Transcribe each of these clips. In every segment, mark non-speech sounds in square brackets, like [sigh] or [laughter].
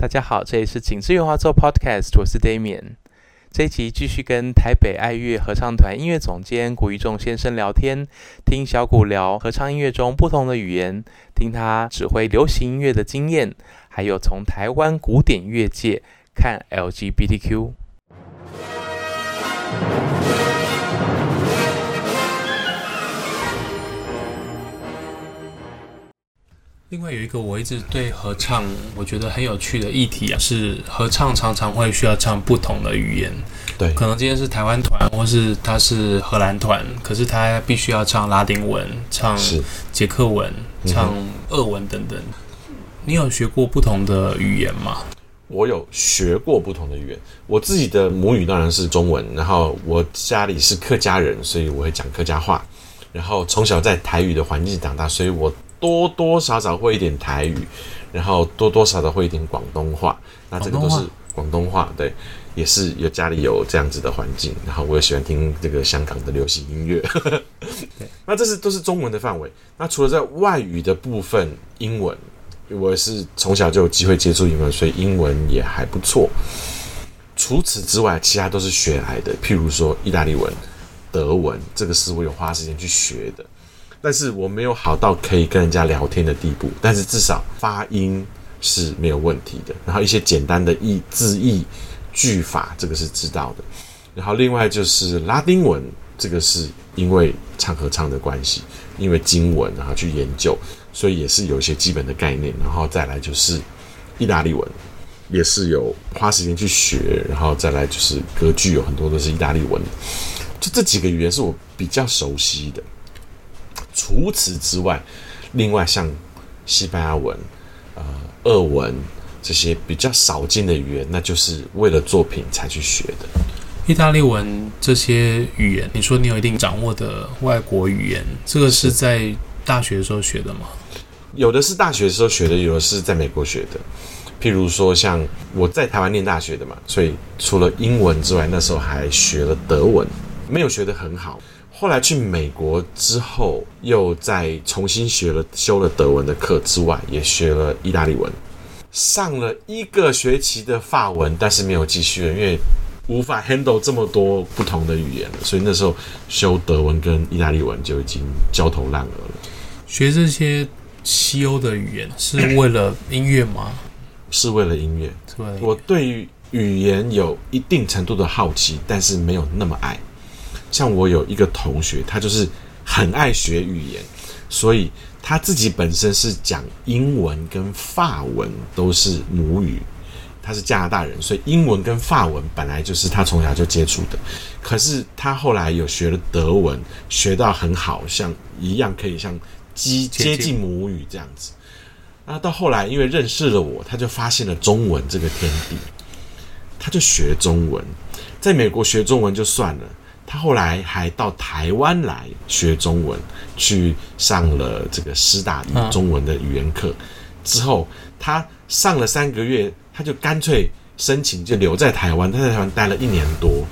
大家好，这里是景致圆滑奏 Podcast，我是 Damian。这一集继续跟台北爱乐合唱团音乐总监古一仲先生聊天，听小古聊合唱音乐中不同的语言，听他指挥流行音乐的经验，还有从台湾古典乐界看 LGBTQ。另外有一个我一直对合唱我觉得很有趣的议题啊，是合唱常常会需要唱不同的语言。对，可能今天是台湾团，或是他是荷兰团，可是他必须要唱拉丁文、唱捷克文、唱俄文等等。你有学过不同的语言吗？我有学过不同的语言，我自己的母语当然是中文，然后我家里是客家人，所以我会讲客家话，然后从小在台语的环境长大，所以我。多多少少会一点台语，然后多多少少会一点广东话。那这个都是广东话，对，也是有家里有这样子的环境。然后我也喜欢听这个香港的流行音乐。对，[laughs] 那这是都是中文的范围。那除了在外语的部分，英文，我也是从小就有机会接触英文，所以英文也还不错。除此之外，其他都是学来的，譬如说意大利文、德文，这个是我有花时间去学的。但是我没有好到可以跟人家聊天的地步，但是至少发音是没有问题的。然后一些简单的意字义句法，这个是知道的。然后另外就是拉丁文，这个是因为唱合唱的关系，因为经文然后去研究，所以也是有一些基本的概念。然后再来就是意大利文，也是有花时间去学。然后再来就是歌剧，有很多都是意大利文。就这几个语言是我比较熟悉的。除此之外，另外像西班牙文、呃、俄文这些比较少见的语言，那就是为了作品才去学的。意大利文这些语言，你说你有一定掌握的外国语言，这个是在大学的时候学的吗？有的是大学的时候学的，有的是在美国学的。譬如说，像我在台湾念大学的嘛，所以除了英文之外，那时候还学了德文，没有学得很好。后来去美国之后，又再重新学了修了德文的课之外，也学了意大利文，上了一个学期的法文，但是没有继续了，因为无法 handle 这么多不同的语言了，所以那时候修德文跟意大利文就已经焦头烂额了。学这些西欧的语言是为了音乐吗？是为了音乐。对，我对于语言有一定程度的好奇，但是没有那么爱。像我有一个同学，他就是很爱学语言，所以他自己本身是讲英文跟法文都是母语，他是加拿大人，所以英文跟法文本来就是他从小就接触的。可是他后来有学了德文，学到很好，像一样可以像接接近母语这样子。那到后来因为认识了我，他就发现了中文这个天地，他就学中文，在美国学中文就算了。他后来还到台湾来学中文，去上了这个师大中文的语言课。之后，他上了三个月，他就干脆申请就留在台湾。他在台湾待了一年多，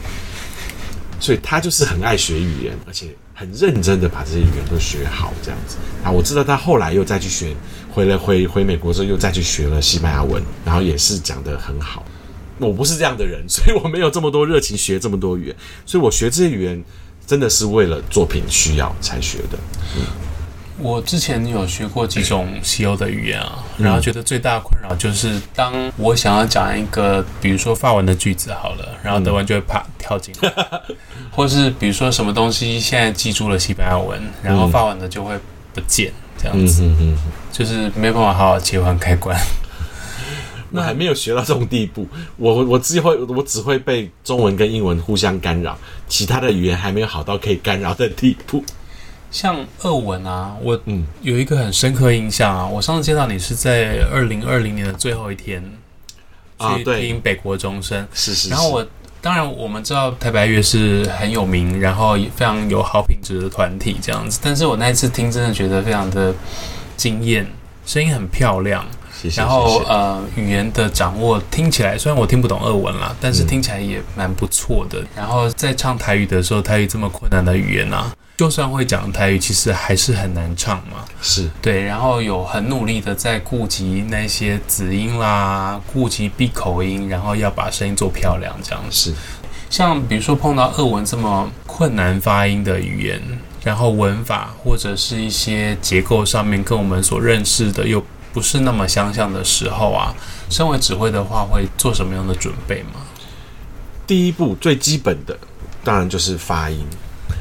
所以他就是很爱学语言，而且很认真的把这些语言都学好。这样子啊，我知道他后来又再去学，回来回回美国之后又再去学了西班牙文，然后也是讲得很好。我不是这样的人，所以我没有这么多热情学这么多语言，所以我学这些语言真的是为了作品需要才学的。嗯，我之前有学过几种西欧的语言啊，然后觉得最大的困扰就是，当我想要讲一个，比如说法文的句子好了，然后德文就会啪跳进来，或是比如说什么东西现在记住了西班牙文，然后法文的就会不见，这样子，嗯。就是没办法好好切换开关。我还没有学到这种地步，我我只会我只会被中文跟英文互相干扰，其他的语言还没有好到可以干扰的地步。像俄文啊，我嗯有一个很深刻印象啊，我上次见到你是在二零二零年的最后一天去听北国钟声，是是。然后我当然我们知道台北爱乐是很有名，然后也非常有好品质的团体这样子，但是我那一次听真的觉得非常的惊艳，声音很漂亮。谢谢，然后呃，语言的掌握听起来虽然我听不懂俄文啦，但是听起来也蛮不错的。嗯、然后在唱台语的时候，台语这么困难的语言啊，就算会讲台语，其实还是很难唱嘛。是对，然后有很努力的在顾及那些子音啦，顾及闭口音，然后要把声音做漂亮，这样是。像比如说碰到俄文这么困难发音的语言，然后文法或者是一些结构上面跟我们所认识的又不是那么相像的时候啊，身为指挥的话，会做什么样的准备吗？第一步最基本的，当然就是发音。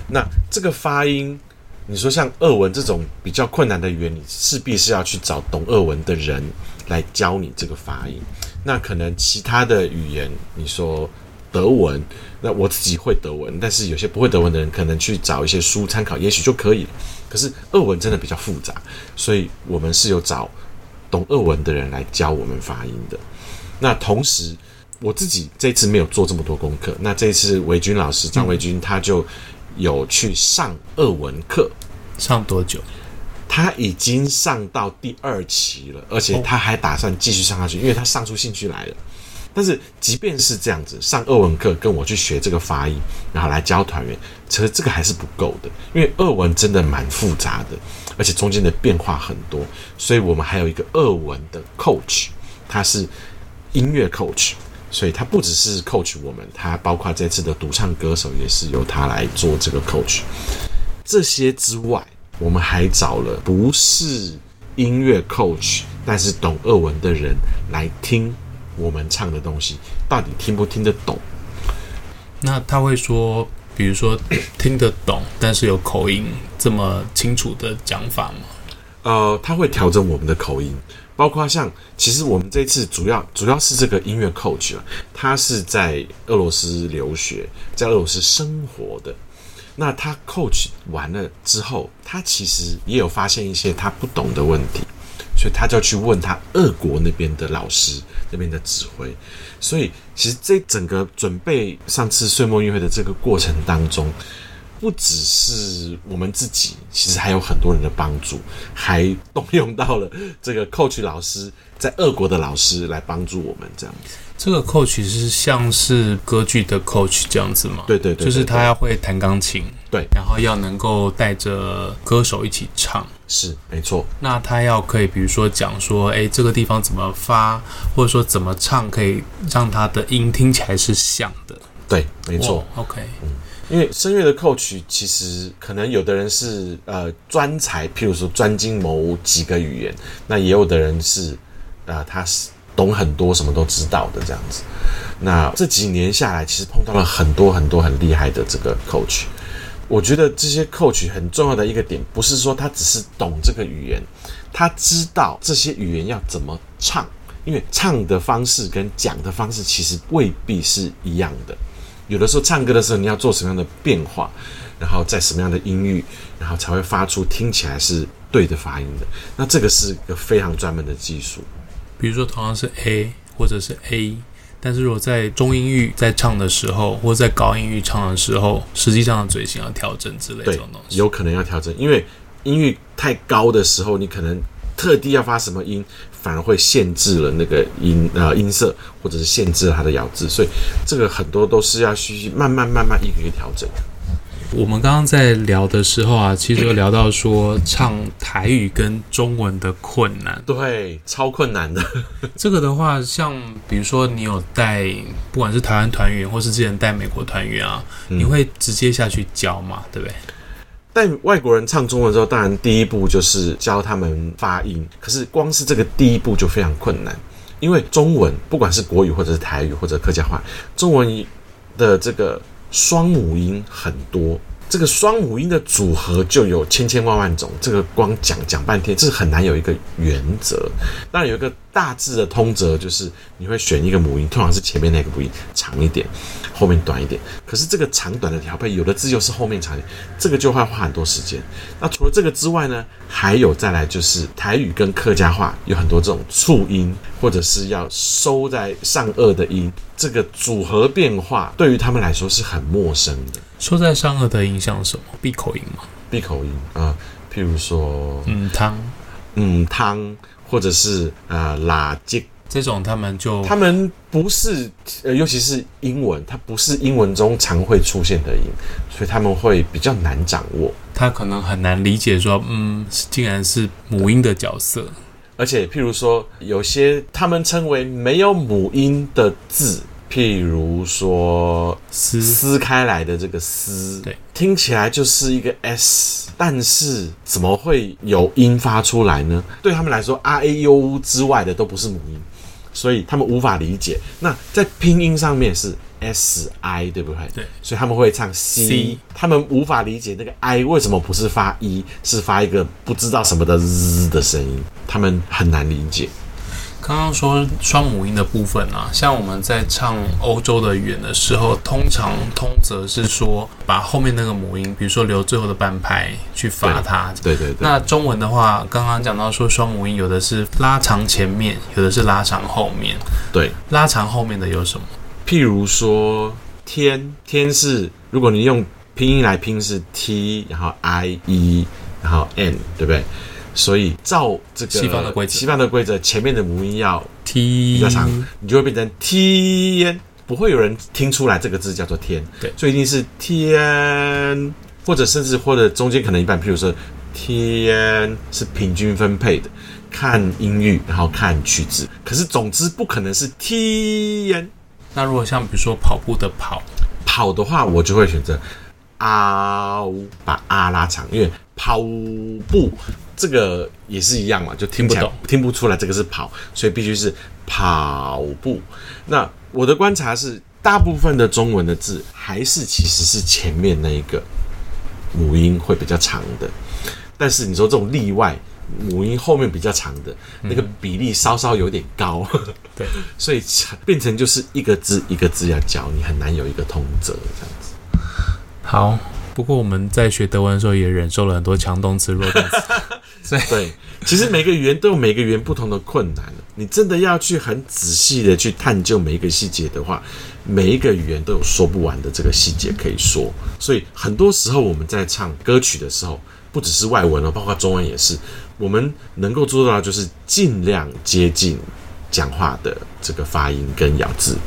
那这个发音，你说像俄文这种比较困难的语言，你势必是要去找懂俄文的人来教你这个发音。那可能其他的语言，你说德文，那我自己会德文，但是有些不会德文的人，可能去找一些书参考，也许就可以了。可是俄文真的比较复杂，所以我们是有找懂俄文的人来教我们发音的。那同时，我自己这次没有做这么多功课，那这次维军老师张维军他就。有去上俄文课，上多久？他已经上到第二期了，而且他还打算继续上下去，因为他上出兴趣来了。但是即便是这样子，上俄文课跟我去学这个发音，然后来教团员，其实这个还是不够的，因为俄文真的蛮复杂的，而且中间的变化很多，所以我们还有一个二文的 coach，他是音乐 coach。所以他不只是 coach 我们，他包括这次的独唱歌手也是由他来做这个 coach。这些之外，我们还找了不是音乐 coach，但是懂二文的人来听我们唱的东西，到底听不听得懂？那他会说，比如说 [coughs] 听得懂，但是有口音这么清楚的讲法吗？呃，他会调整我们的口音。包括像，其实我们这次主要主要是这个音乐 coach 啊，他是在俄罗斯留学，在俄罗斯生活的。那他 coach 完了之后，他其实也有发现一些他不懂的问题，所以他就去问他俄国那边的老师那边的指挥。所以其实这整个准备上次岁末音乐会的这个过程当中。不只是我们自己，其实还有很多人的帮助，还动用到了这个 coach 老师在俄国的老师来帮助我们这样子。这个 coach 是像是歌剧的 coach 这样子吗？对对对，对，就是他要会弹钢琴，对，然后要能够带着歌手一起唱，是没错。那他要可以，比如说讲说，哎，这个地方怎么发，或者说怎么唱，可以让他的音听起来是像的。对，没错。OK，嗯。因为声乐的 coach 其实可能有的人是呃专才，譬如说专精某几个语言，那也有的人是啊、呃，他是懂很多，什么都知道的这样子。那这几年下来，其实碰到了很多很多很厉害的这个 coach。我觉得这些 coach 很重要的一个点，不是说他只是懂这个语言，他知道这些语言要怎么唱，因为唱的方式跟讲的方式其实未必是一样的。有的时候唱歌的时候，你要做什么样的变化，然后在什么样的音域，然后才会发出听起来是对的发音的。那这个是一个非常专门的技术。比如说同样是 A 或者是 A，但是如果在中音域在唱的时候，或者在高音域唱的时候，实际上的嘴型要调整之类的这种东西，有可能要调整，因为音域太高的时候，你可能特地要发什么音。反而会限制了那个音呃音色，或者是限制了它的咬字，所以这个很多都是要去慢慢慢慢一个一个调整。我们刚刚在聊的时候啊，其实有聊到说唱台语跟中文的困难，对，超困难的。[laughs] 这个的话，像比如说你有带，不管是台湾团员，或是之前带美国团员啊，你会直接下去教嘛，对不对？但外国人唱中文之后，当然第一步就是教他们发音。可是光是这个第一步就非常困难，因为中文不管是国语或者是台语或者客家话，中文的这个双母音很多。这个双母音的组合就有千千万万种，这个光讲讲半天，这是很难有一个原则。当然有一个大致的通则，就是你会选一个母音，通常是前面那个母音长一点，后面短一点。可是这个长短的调配，有的字又是后面长一点，这个就会花很多时间。那除了这个之外呢，还有再来就是台语跟客家话有很多这种促音，或者是要收在上颚的音，这个组合变化对于他们来说是很陌生的。收在上颚的音像什么？闭口音吗？闭口音啊，譬如说，嗯汤，嗯汤，或者是呃拉吉这种他们就他们不是呃，尤其是英文，它不是英文中常会出现的音，所以他们会比较难掌握。他可能很难理解说，嗯，竟然是母音的角色。而且，譬如说，有些他们称为没有母音的字。譬如说撕撕开来的这个撕，对，听起来就是一个 s，但是怎么会有音发出来呢？对他们来说，r a u 之外的都不是母音，所以他们无法理解。那在拼音上面是 s i，对不对？对，所以他们会唱 c，, c 他们无法理解那个 i 为什么不是发一，是发一个不知道什么的 z 的声音，他们很难理解。刚刚说双母音的部分啊，像我们在唱欧洲的语言的时候，通常通则是说把后面那个母音，比如说留最后的半拍去发它。对对对。那中文的话，刚刚讲到说双母音，有的是拉长前面，有的是拉长后面。对，拉长后面的有什么？譬如说天，天是如果你用拼音来拼是 t，然后 i e，然后 n，对不对？所以照这个西方的规则，西方的规则，前面的母音要 t 比较长，你就会变成天，不会有人听出来这个字叫做天。对，所以一定是天，或者甚至或者中间可能一半，譬如说天是平均分配的，看音域，然后看曲子。可是总之不可能是天。那如果像比如说跑步的跑，跑的话，我就会选择啊，把啊拉长，因为跑步。这个也是一样嘛，就听不懂，听不出来这个是跑，所以必须是跑步。那我的观察是，大部分的中文的字还是其实是前面那一个母音会比较长的，但是你说这种例外，母音后面比较长的那个比例稍稍有点高，对，[laughs] 所以变成就是一个字一个字要教，你很难有一个通则这样子。好。不过我们在学德文的时候也忍受了很多强动词、弱动词，[laughs] 对，其实每个语言都有每个语言不同的困难。你真的要去很仔细的去探究每一个细节的话，每一个语言都有说不完的这个细节可以说。所以很多时候我们在唱歌曲的时候，不只是外文哦，包括中文也是，我们能够做到就是尽量接近讲话的这个发音跟咬字，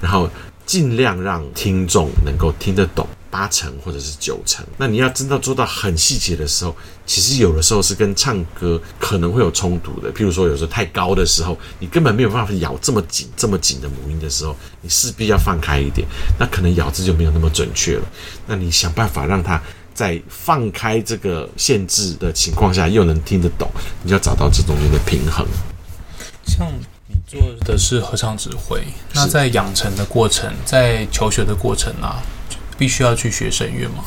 然后尽量让听众能够听得懂。八成或者是九成，那你要真的做到很细节的时候，其实有的时候是跟唱歌可能会有冲突的。譬如说，有时候太高的时候，你根本没有办法咬这么紧、这么紧的母音的时候，你势必要放开一点，那可能咬字就没有那么准确了。那你想办法让它在放开这个限制的情况下，又能听得懂，你要找到这中间的平衡。像你做的是合唱指挥，那在养成的过程，在求学的过程啊。必须要去学声乐吗？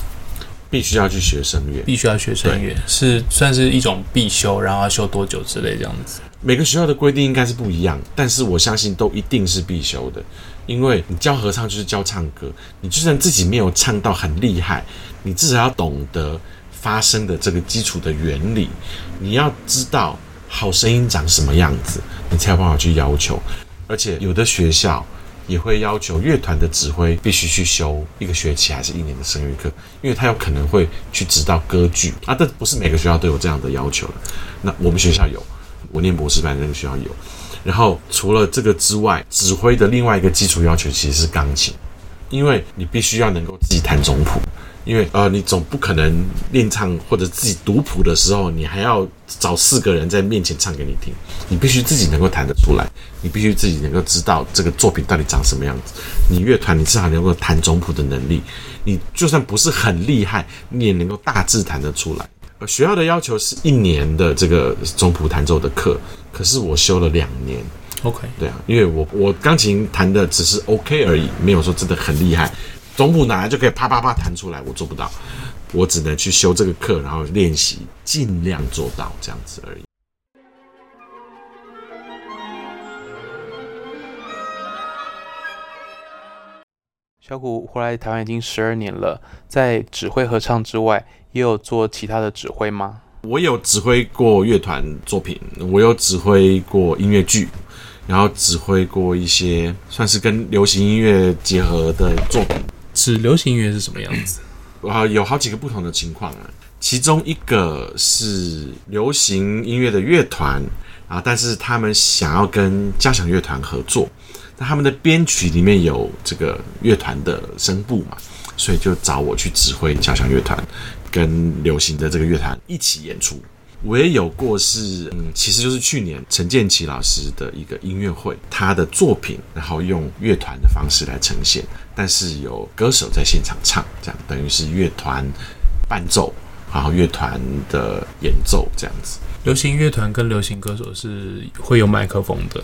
必须要去学声乐，必须要学声乐，是算是一种必修，然后要修多久之类这样子？每个学校的规定应该是不一样，但是我相信都一定是必修的，因为你教合唱就是教唱歌，你就算自己没有唱到很厉害，你至少要懂得发声的这个基础的原理，你要知道好声音长什么样子，你才有办法去要求，而且有的学校。也会要求乐团的指挥必须去修一个学期还是一年的声乐课，因为他有可能会去指导歌剧啊，这不是每个学校都有这样的要求。那我们学校有，我念博士班那个学校有。然后除了这个之外，指挥的另外一个基础要求其实是钢琴，因为你必须要能够自己弹总谱。因为呃，你总不可能练唱或者自己读谱的时候，你还要找四个人在面前唱给你听。你必须自己能够弹得出来，你必须自己能够知道这个作品到底长什么样子。你乐团，你至少能够弹总谱的能力。你就算不是很厉害，你也能够大致弹得出来。呃，学校的要求是一年的这个总谱弹奏的课，可是我修了两年。OK，对啊，因为我我钢琴弹的只是 OK 而已，没有说真的很厉害。总谱拿来就可以啪啪啪弹出来，我做不到，我只能去修这个课，然后练习，尽量做到这样子而已。小谷回来台湾已经十二年了，在指挥合唱之外，也有做其他的指挥吗？我有指挥过乐团作品，我有指挥过音乐剧，然后指挥过一些算是跟流行音乐结合的作品。指流行音乐是什么样子？[clears throat] 啊，有好几个不同的情况啊。其中一个是流行音乐的乐团，啊，但是他们想要跟交响乐团合作，那他们的编曲里面有这个乐团的声部嘛，所以就找我去指挥交响乐团跟流行的这个乐团一起演出。我也有过是，嗯，其实就是去年陈建奇老师的一个音乐会，他的作品，然后用乐团的方式来呈现，但是有歌手在现场唱，这样等于是乐团伴奏，然后乐团的演奏这样子。流行乐团跟流行歌手是会有麦克风的，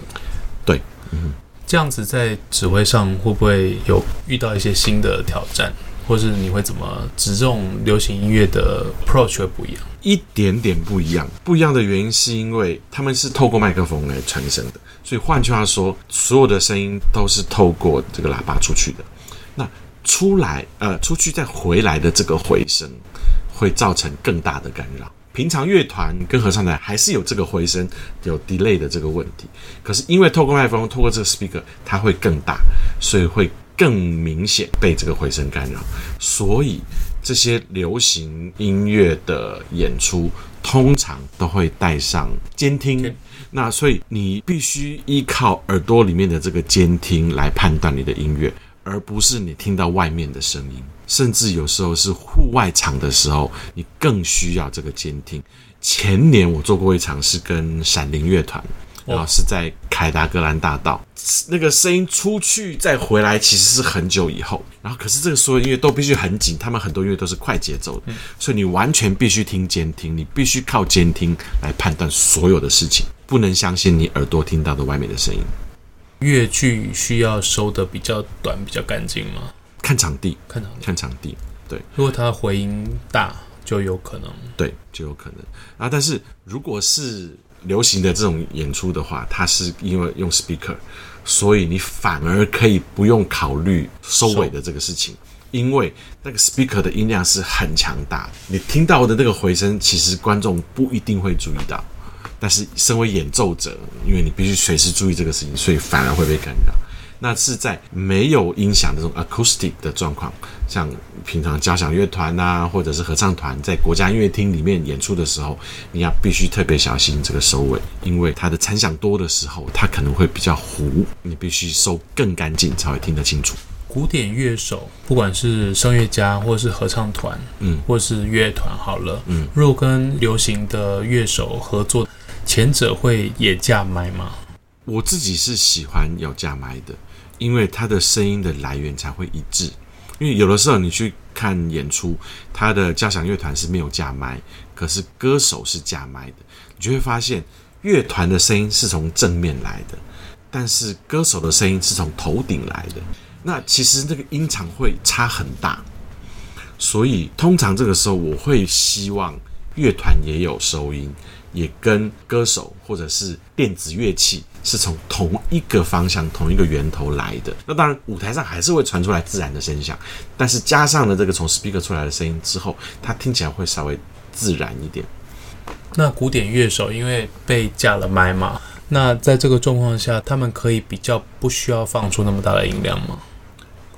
对，嗯，这样子在指挥上会不会有遇到一些新的挑战？或是你会怎么指这种流行音乐的 approach 会不一样？一点点不一样。不一样的原因是因为他们是透过麦克风来传声的，所以换句话说，所有的声音都是透过这个喇叭出去的。那出来呃出去再回来的这个回声，会造成更大的干扰。平常乐团跟合唱团还是有这个回声有 delay 的这个问题，可是因为透过麦克风，透过这个 speaker，它会更大，所以会。更明显被这个回声干扰，所以这些流行音乐的演出通常都会带上监听。那所以你必须依靠耳朵里面的这个监听来判断你的音乐，而不是你听到外面的声音。甚至有时候是户外场的时候，你更需要这个监听。前年我做过一场是跟闪灵乐团。然后是在凯达格兰大道，那个声音出去再回来，其实是很久以后。然后可是这个所有音乐都必须很紧，他们很多音乐都是快节奏的，所以你完全必须听监听，你必须靠监听来判断所有的事情，不能相信你耳朵听到的外面的声音。乐剧需要收的比较短、比较干净吗？看场地，看场地，看场地。对，如果它回音大，就有可能。对，就有可能啊。但是如果是流行的这种演出的话，它是因为用 speaker，所以你反而可以不用考虑收尾的这个事情，因为那个 speaker 的音量是很强大的，你听到的那个回声，其实观众不一定会注意到，但是身为演奏者，因为你必须随时注意这个事情，所以反而会被干扰。那是在没有音响的这种 acoustic 的状况，像平常交响乐团呐，或者是合唱团在国家音乐厅里面演出的时候，你要必须特别小心这个收尾，因为它的残响多的时候，它可能会比较糊，你必须收更干净才会听得清楚。古典乐手，不管是声乐家或是合唱团，嗯，或是乐团，好了，嗯，若跟流行的乐手合作，前者会也架麦吗？我自己是喜欢有架麦的。因为它的声音的来源才会一致，因为有的时候你去看演出，他的交响乐团是没有架麦，可是歌手是架麦的，你就会发现乐团的声音是从正面来的，但是歌手的声音是从头顶来的，那其实那个音场会差很大，所以通常这个时候我会希望乐团也有收音。也跟歌手或者是电子乐器是从同一个方向、同一个源头来的。那当然，舞台上还是会传出来自然的声响，但是加上了这个从 speaker 出来的声音之后，它听起来会稍微自然一点。那古典乐手因为被架了麦嘛，那在这个状况下，他们可以比较不需要放出那么大的音量吗？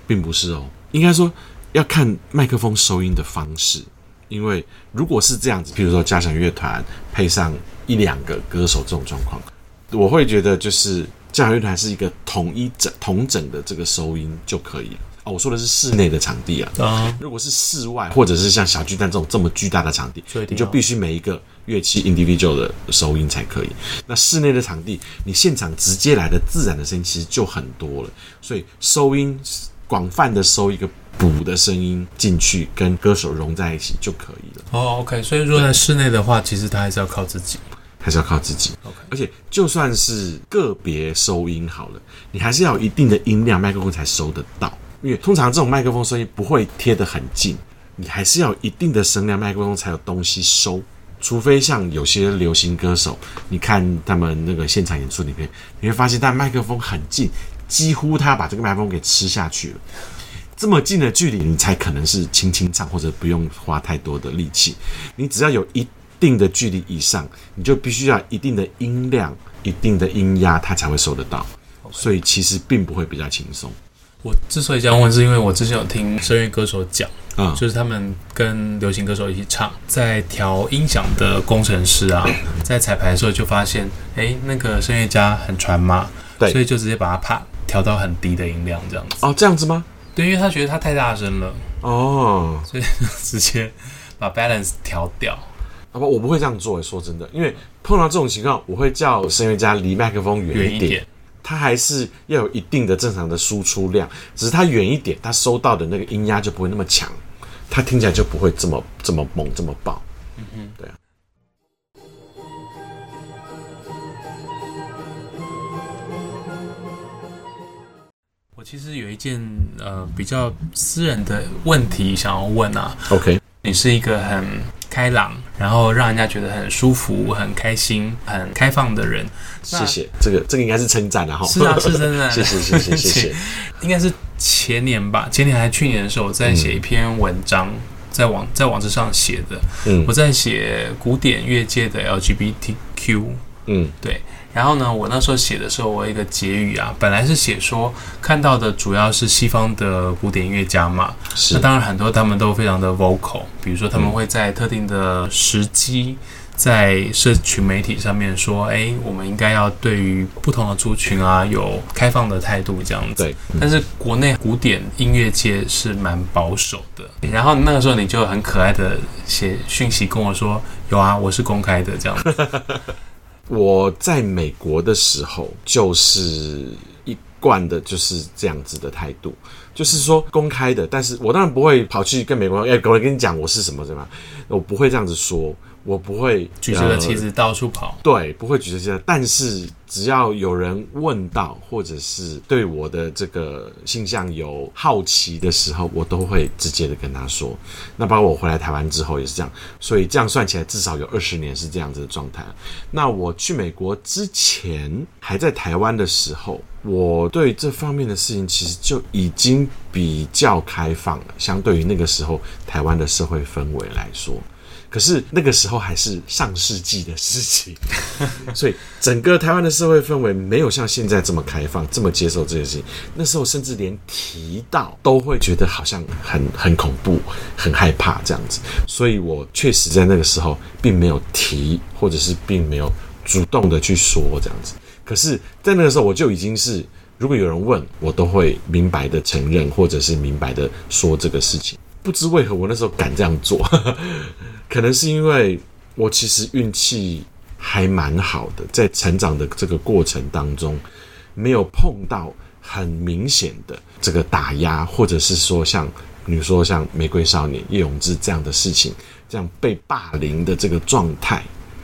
并不是哦，应该说要看麦克风收音的方式。因为如果是这样子，譬如说交响乐团配上一两个歌手这种状况，我会觉得就是交响乐团是一个统一整、同整的这个收音就可以了。哦，我说的是室内的场地啊。啊，如果是室外或者是像小巨蛋这种这么巨大的场地，你就必须每一个乐器 individual 的收音才可以。那室内的场地，你现场直接来的自然的声音其实就很多了，所以收音广泛的收一个。补的声音进去，跟歌手融在一起就可以了。哦，OK。所以如果在室内的话，其实他还是要靠自己，还是要靠自己。OK。而且就算是个别收音好了，你还是要有一定的音量，麦克风才收得到。因为通常这种麦克风声音不会贴得很近，你还是要有一定的声量，麦克风才有东西收。除非像有些流行歌手，你看他们那个现场演出里面，你会发现他麦克风很近，几乎他要把这个麦克风给吃下去了。这么近的距离，你才可能是轻轻唱，或者不用花太多的力气。你只要有一定的距离以上，你就必须要一定的音量、一定的音压，它才会收得到。所以其实并不会比较轻松。我之所以这样问，是因为我之前有听声乐歌手讲，嗯，就是他们跟流行歌手一起唱，在调音响的工程师啊，[clears throat] 在彩排的时候就发现，哎、欸，那个声乐家很传嘛，对，所以就直接把它啪调到很低的音量，这样子。哦，这样子吗？对，因为他觉得他太大声了，哦，所以直接把 balance 调掉。啊不，我不会这样做。说真的，因为碰到这种情况，我会叫声乐家离麦克风远一点，一点，他还是要有一定的正常的输出量，只是它远一点，它收到的那个音压就不会那么强，它听起来就不会这么这么猛，这么爆。嗯哼，对啊。我其实有一件呃比较私人的问题想要问啊。OK，你是一个很开朗，然后让人家觉得很舒服、很开心、很开放的人。谢谢，这个这个应该是称赞了哈。是啊，是真的。谢谢谢谢谢谢。应该是前年吧，前年还是去年的时候，我在写一篇文章，嗯、在网在网志上写的。嗯，我在写古典乐界的 LGBTQ。嗯，对。然后呢，我那时候写的时候，我有一个结语啊，本来是写说看到的主要是西方的古典音乐家嘛，是。那当然很多他们都非常的 vocal，比如说他们会在特定的时机，在社群媒体上面说，哎，我们应该要对于不同的族群啊有开放的态度这样子。对。但是国内古典音乐界是蛮保守的。然后那个时候你就很可爱的写讯息跟我说，有啊，我是公开的这样子。[laughs] 我在美国的时候，就是一贯的就是这样子的态度，就是说公开的，但是我当然不会跑去跟美国人，哎，我跟你讲我是什么什么，我不会这样子说。我不会举着旗子到处跑，对，不会举着旗子。但是只要有人问到，或者是对我的这个性向有好奇的时候，我都会直接的跟他说。那包括我回来台湾之后也是这样，所以这样算起来至少有二十年是这样子的状态。那我去美国之前还在台湾的时候，我对这方面的事情其实就已经比较开放了，相对于那个时候台湾的社会氛围来说。可是那个时候还是上世纪的事情，[laughs] 所以整个台湾的社会氛围没有像现在这么开放，这么接受这些事情。那时候甚至连提到都会觉得好像很很恐怖、很害怕这样子。所以我确实在那个时候并没有提，或者是并没有主动的去说这样子。可是，在那个时候我就已经是，如果有人问我，都会明白的承认，或者是明白的说这个事情。不知为何，我那时候敢这样做。[laughs] 可能是因为我其实运气还蛮好的，在成长的这个过程当中，没有碰到很明显的这个打压，或者是说像你说像玫瑰少年叶永志这样的事情，这样被霸凌的这个状态。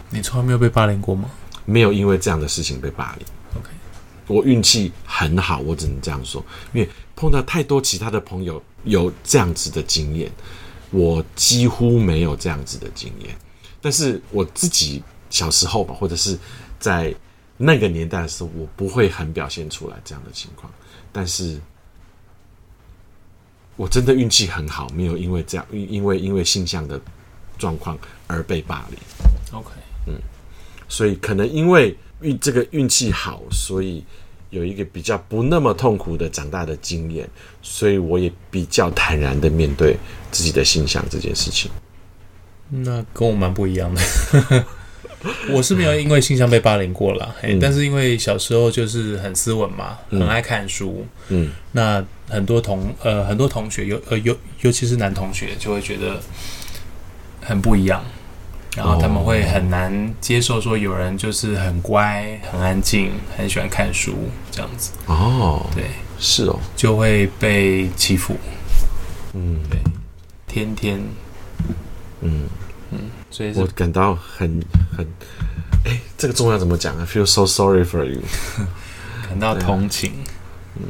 你从来没有被霸凌过吗？没有，因为这样的事情被霸凌。OK，我运气很好，我只能这样说，因为碰到太多其他的朋友有这样子的经验。我几乎没有这样子的经验，但是我自己小时候吧，或者是在那个年代的时候，我不会很表现出来这样的情况。但是，我真的运气很好，没有因为这样，因为因为性向的状况而被霸凌。OK，嗯，所以可能因为运这个运气好，所以。有一个比较不那么痛苦的长大的经验，所以我也比较坦然的面对自己的性向这件事情。那跟我蛮不一样的，[laughs] 我是没有因为性向被霸凌过啦，嗯、但是因为小时候就是很斯文嘛，很爱看书，嗯，那很多同呃很多同学尤呃尤尤其是男同学就会觉得很不一样。然后他们会很难接受说有人就是很乖、很安静、很喜欢看书这样子。哦，对，是哦，就会被欺负。嗯，对，天天，嗯嗯，所以我感到很很，哎，这个中文要怎么讲？I feel so sorry for you，[laughs] 感到同情。嗯，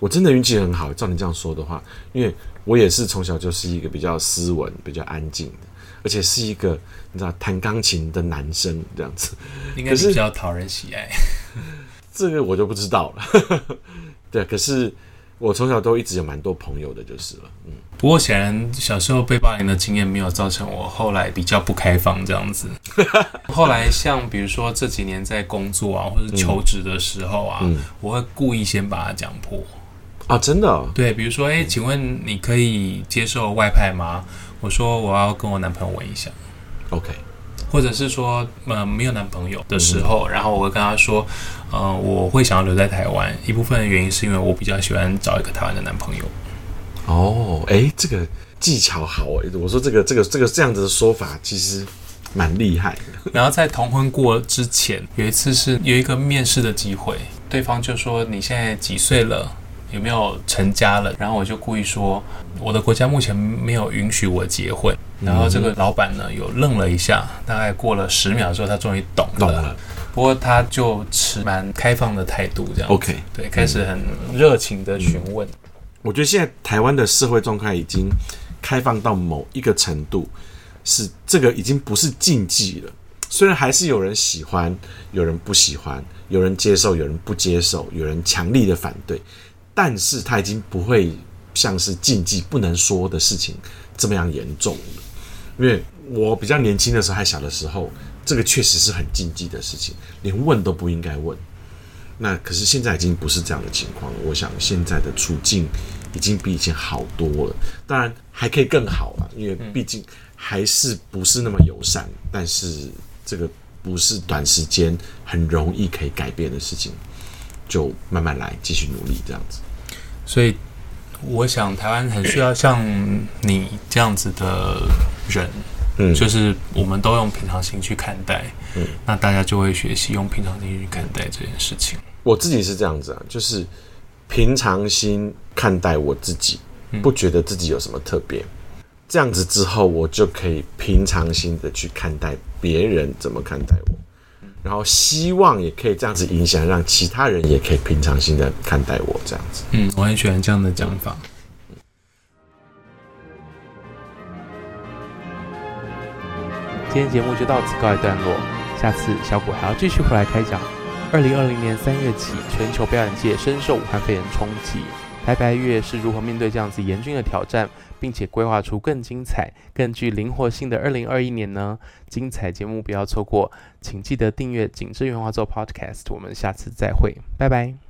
我真的运气很好，照你这样说的话，因为我也是从小就是一个比较斯文、比较安静的。而且是一个你知道弹钢琴的男生这样子，应该是比较讨人喜爱。[laughs] 这个我就不知道了。[laughs] 对，可是我从小都一直有蛮多朋友的，就是了。嗯，不过显然小时候被霸凌的经验没有造成我后来比较不开放这样子。[laughs] 后来像比如说这几年在工作啊或者求职的时候啊，我会故意先把它讲破。啊，真的、哦？对，比如说，哎，请问你可以接受外派吗？我说我要跟我男朋友问一下。OK。或者是说，呃，没有男朋友的时候，嗯、然后我会跟他说，呃，我会想要留在台湾，一部分的原因是因为我比较喜欢找一个台湾的男朋友。哦，哎，这个技巧好哎，我说这个这个这个这样子的说法其实蛮厉害的。然后在同婚过之前，有一次是有一个面试的机会，对方就说你现在几岁了？有没有成家了？然后我就故意说，我的国家目前没有允许我结婚。然后这个老板呢，有愣了一下，大概过了十秒之后，他终于懂了。懂了。不过他就持蛮开放的态度，这样。OK，对，开始很热情的询问。嗯。我觉得现在台湾的社会状态已经开放到某一个程度，是这个已经不是禁忌了。虽然还是有人喜欢，有人不喜欢，有人接受，有人不接受，有人强力的反对。但是他已经不会像是禁忌不能说的事情这么样严重了，因为我比较年轻的时候还小的时候，这个确实是很禁忌的事情，连问都不应该问。那可是现在已经不是这样的情况了。我想现在的处境已经比以前好多了，当然还可以更好了，因为毕竟还是不是那么友善。但是这个不是短时间很容易可以改变的事情，就慢慢来，继续努力这样子。所以，我想台湾很需要像你这样子的人，嗯，就是我们都用平常心去看待，嗯，那大家就会学习用平常心去看待这件事情。我自己是这样子啊，就是平常心看待我自己，不觉得自己有什么特别，这样子之后，我就可以平常心的去看待别人怎么看待我。然后希望也可以这样子影响，让其他人也可以平常心的看待我这样子。嗯，我很喜欢这样的讲法。今天节目就到此告一段落，下次小谷还要继续回来开讲。二零二零年三月起，全球表演界深受武汉肺炎冲击，台白月是如何面对这样子严峻的挑战？并且规划出更精彩、更具灵活性的二零二一年呢？精彩节目不要错过，请记得订阅《景致原画作》Podcast。我们下次再会，拜拜。